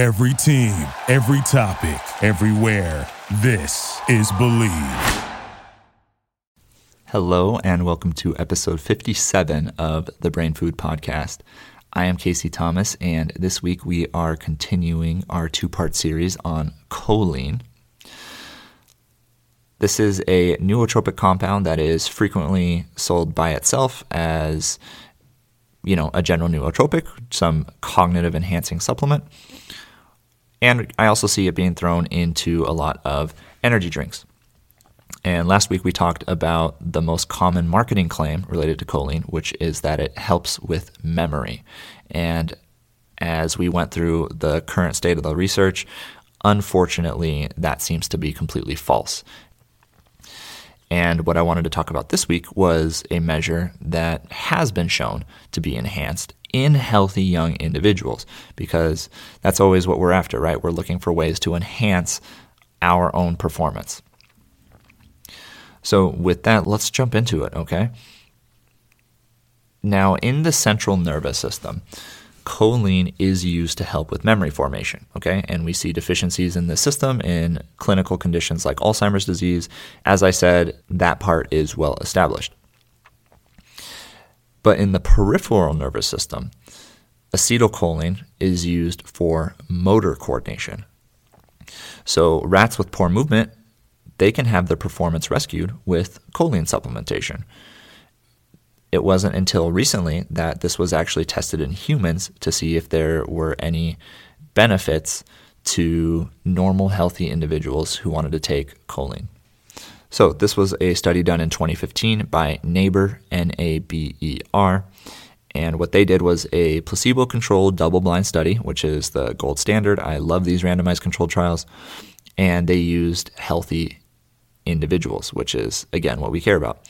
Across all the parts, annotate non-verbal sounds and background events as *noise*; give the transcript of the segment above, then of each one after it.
Every team, every topic, everywhere. This is Bleav. Hello, and welcome to episode 57 of the Brain Food Podcast. I am Casey Thomas, and this week we are continuing our two part series on choline. This is a nootropic compound that is frequently sold by itself as, you know, a general nootropic, some cognitive enhancing supplement. And I also see it being thrown into a lot of energy drinks. And last week we talked about the most common marketing claim related to choline, which is that it helps with memory. And as we went through the current state of the research, unfortunately, that seems to be completely false. And what I wanted to talk about this week was a measure that has been shown to be enhanced in healthy young individuals, because that's always what we're after, right? We're looking for ways to enhance our own performance. So, with that, let's jump into it, okay? Now, in the central nervous system, choline is used to help with memory formation, okay? And we see deficiencies in the system in clinical conditions like Alzheimer's disease. As I said, that part is well established. But in the peripheral nervous system, acetylcholine is used for motor coordination. So, rats with poor movement, they can have their performance rescued with choline supplementation. It wasn't until recently that this was actually tested in humans to see if there were any benefits to normal, healthy individuals who wanted to take choline. So, this was a study done in 2015 by Naber, N A B E R. And what they did was a placebo controlled double blind study, which is the gold standard. I love these randomized controlled trials. And they used healthy individuals, which is, again, what we care about.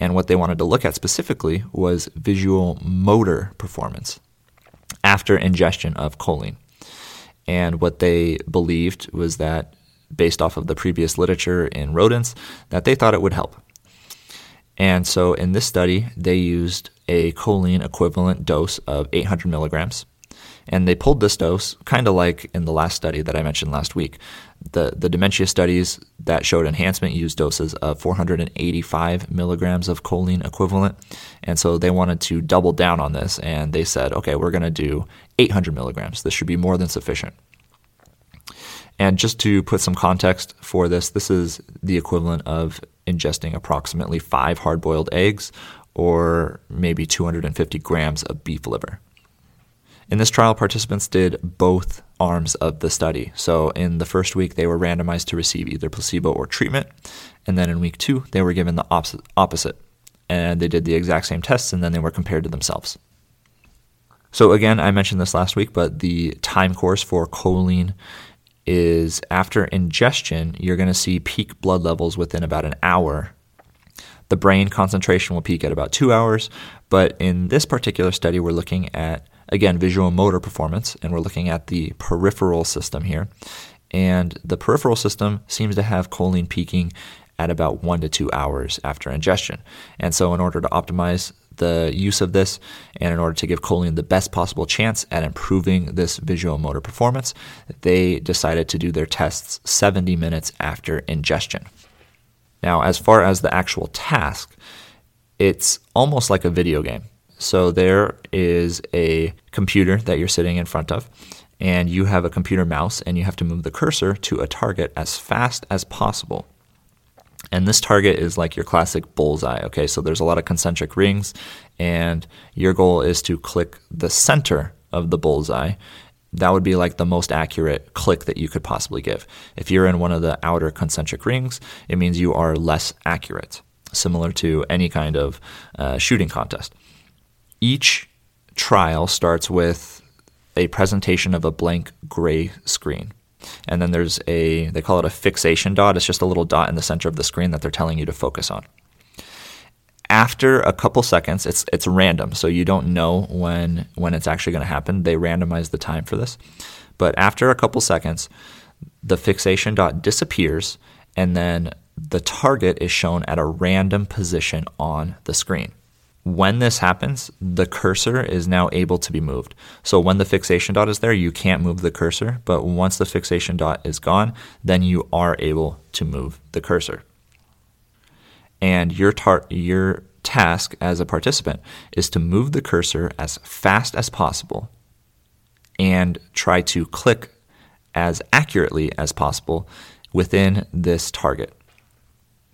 And what they wanted to look at specifically was visual motor performance after ingestion of choline. And what they believed was that, based off of the previous literature in rodents, that they thought it would help. And so in this study, they used a choline equivalent dose of 800 milligrams. And they pulled this dose, kind of like in the last study that I mentioned last week. The, the dementia studies that showed enhancement used doses of 485 milligrams of choline equivalent. And so they wanted to double down on this. And they said, okay, we're going to do 800 milligrams. This should be more than sufficient. And just to put some context for this, this is the equivalent of ingesting approximately five hard boiled eggs or maybe 250 grams of beef liver. In this trial, participants did both arms of the study. So, in the first week, they were randomized to receive either placebo or treatment. And then in week two, they were given the opposite. And they did the exact same tests, and then they were compared to themselves. So, again, I mentioned this last week, but the time course for choline is after ingestion, you're going to see peak blood levels within about an hour. The brain concentration will peak at about two hours, but in this particular study, we're looking at again, visual motor performance, and we're looking at the peripheral system here. And the peripheral system seems to have choline peaking at about one to two hours after ingestion. And so, in order to optimize the use of this and in order to give choline the best possible chance at improving this visual motor performance, they decided to do their tests 70 minutes after ingestion. Now, as far as the actual task, it's almost like a video game. So there is a computer that you're sitting in front of, and you have a computer mouse, and you have to move the cursor to a target as fast as possible. And this target is like your classic bullseye. Okay, so there's a lot of concentric rings, and your goal is to click the center of the bullseye. That would be like the most accurate click that you could possibly give. If you're in one of the outer concentric rings, it means you are less accurate, similar to any kind of uh, shooting contest each trial starts with a presentation of a blank gray screen. And then there's a, they call it a fixation dot. It's just a little dot in the center of the screen that they're telling you to focus on. After a couple seconds, it's, it's random, so you don't know when, when it's actually going to happen. They randomize the time for this. But after a couple seconds, the fixation dot disappears, and then the target is shown at a random position on the screen. When this happens, the cursor is now able to be moved. So when the fixation dot is there, you can't move the cursor, but once the fixation dot is gone, then you are able to move the cursor. And your tar- your task as a participant is to move the cursor as fast as possible and try to click as accurately as possible within this target.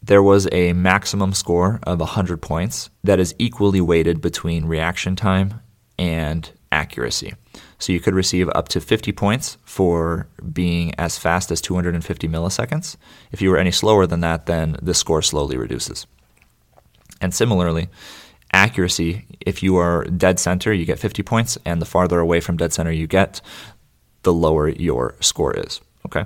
There was a maximum score of 100 points that is equally weighted between reaction time and accuracy. So you could receive up to 50 points for being as fast as 250 milliseconds. If you were any slower than that, then the score slowly reduces. And similarly, accuracy, if you are dead center, you get 50 points, and the farther away from dead center you get, the lower your score is. Okay.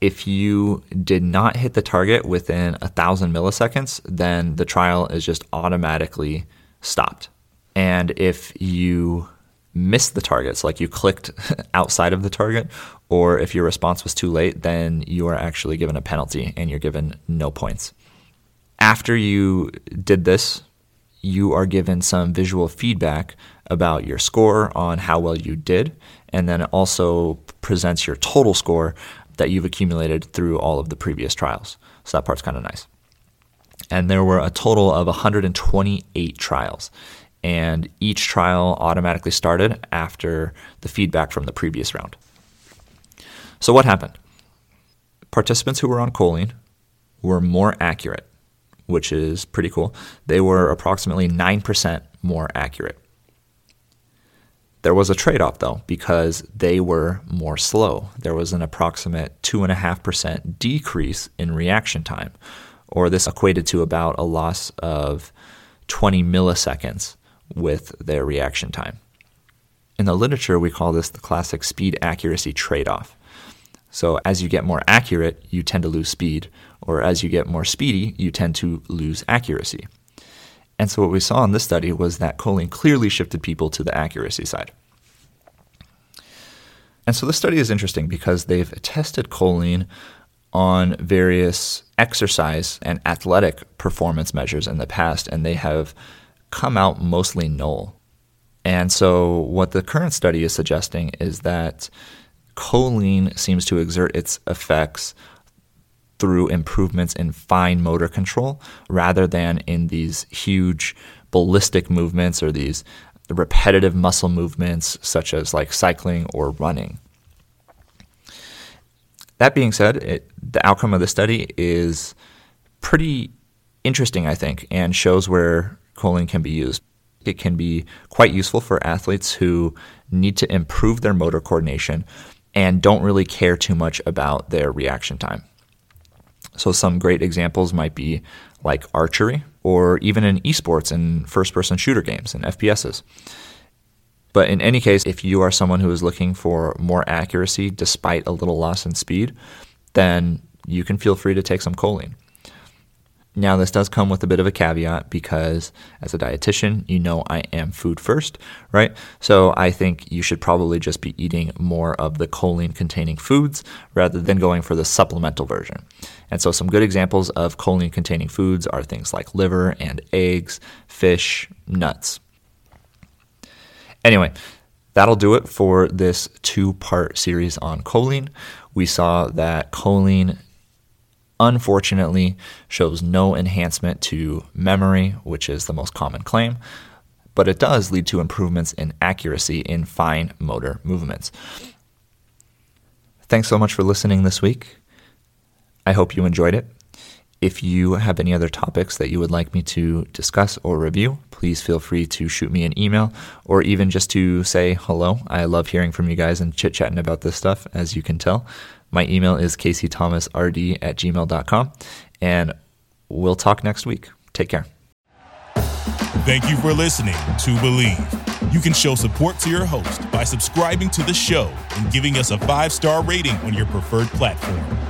If you did not hit the target within a thousand milliseconds, then the trial is just automatically stopped. And if you missed the targets, like you clicked *laughs* outside of the target, or if your response was too late, then you are actually given a penalty and you're given no points. After you did this, you are given some visual feedback about your score on how well you did, and then it also presents your total score that you've accumulated through all of the previous trials. So that part's kind of nice. And there were a total of 128 trials, and each trial automatically started after the feedback from the previous round. So, what happened? Participants who were on choline were more accurate which is pretty cool. They were approximately 9% more accurate. There was a trade off though, because they were more slow. There was an approximate 2.5% decrease in reaction time, or this equated to about a loss of 20 milliseconds with their reaction time. In the literature, we call this the classic speed accuracy trade off. So, as you get more accurate, you tend to lose speed, or as you get more speedy, you tend to lose accuracy. And so, what we saw in this study was that choline clearly shifted people to the accuracy side. And so, this study is interesting because they've tested choline on various exercise and athletic performance measures in the past, and they have come out mostly null. And so, what the current study is suggesting is that choline seems to exert its effects through improvements in fine motor control rather than in these huge ballistic movements or these repetitive muscle movements such as like cycling or running. That being said, it, the outcome of the study is pretty interesting, I think, and shows where choline can be used. It can be quite useful for athletes who need to improve their motor coordination and don't really care too much about their reaction time. So, some great examples might be like archery or even in esports and first person shooter games and FPSs. But in any case, if you are someone who is looking for more accuracy despite a little loss in speed, then you can feel free to take some choline. Now, this does come with a bit of a caveat because as a dietitian, you know I am food first, right? So I think you should probably just be eating more of the choline containing foods rather than going for the supplemental version. And so, some good examples of choline containing foods are things like liver and eggs, fish, nuts. Anyway, that'll do it for this two part series on choline. We saw that choline unfortunately shows no enhancement to memory, which is the most common claim, but it does lead to improvements in accuracy in fine motor movements. Thanks so much for listening this week. I hope you enjoyed it. If you have any other topics that you would like me to discuss or review, please feel free to shoot me an email or even just to say hello. I love hearing from you guys and chit chatting about this stuff, as you can tell. My email is caseythomasrd at gmail.com. And we'll talk next week. Take care. Thank you for listening to Bleav. You can show support to your host by subscribing to the show and giving us a five star rating on your preferred platform.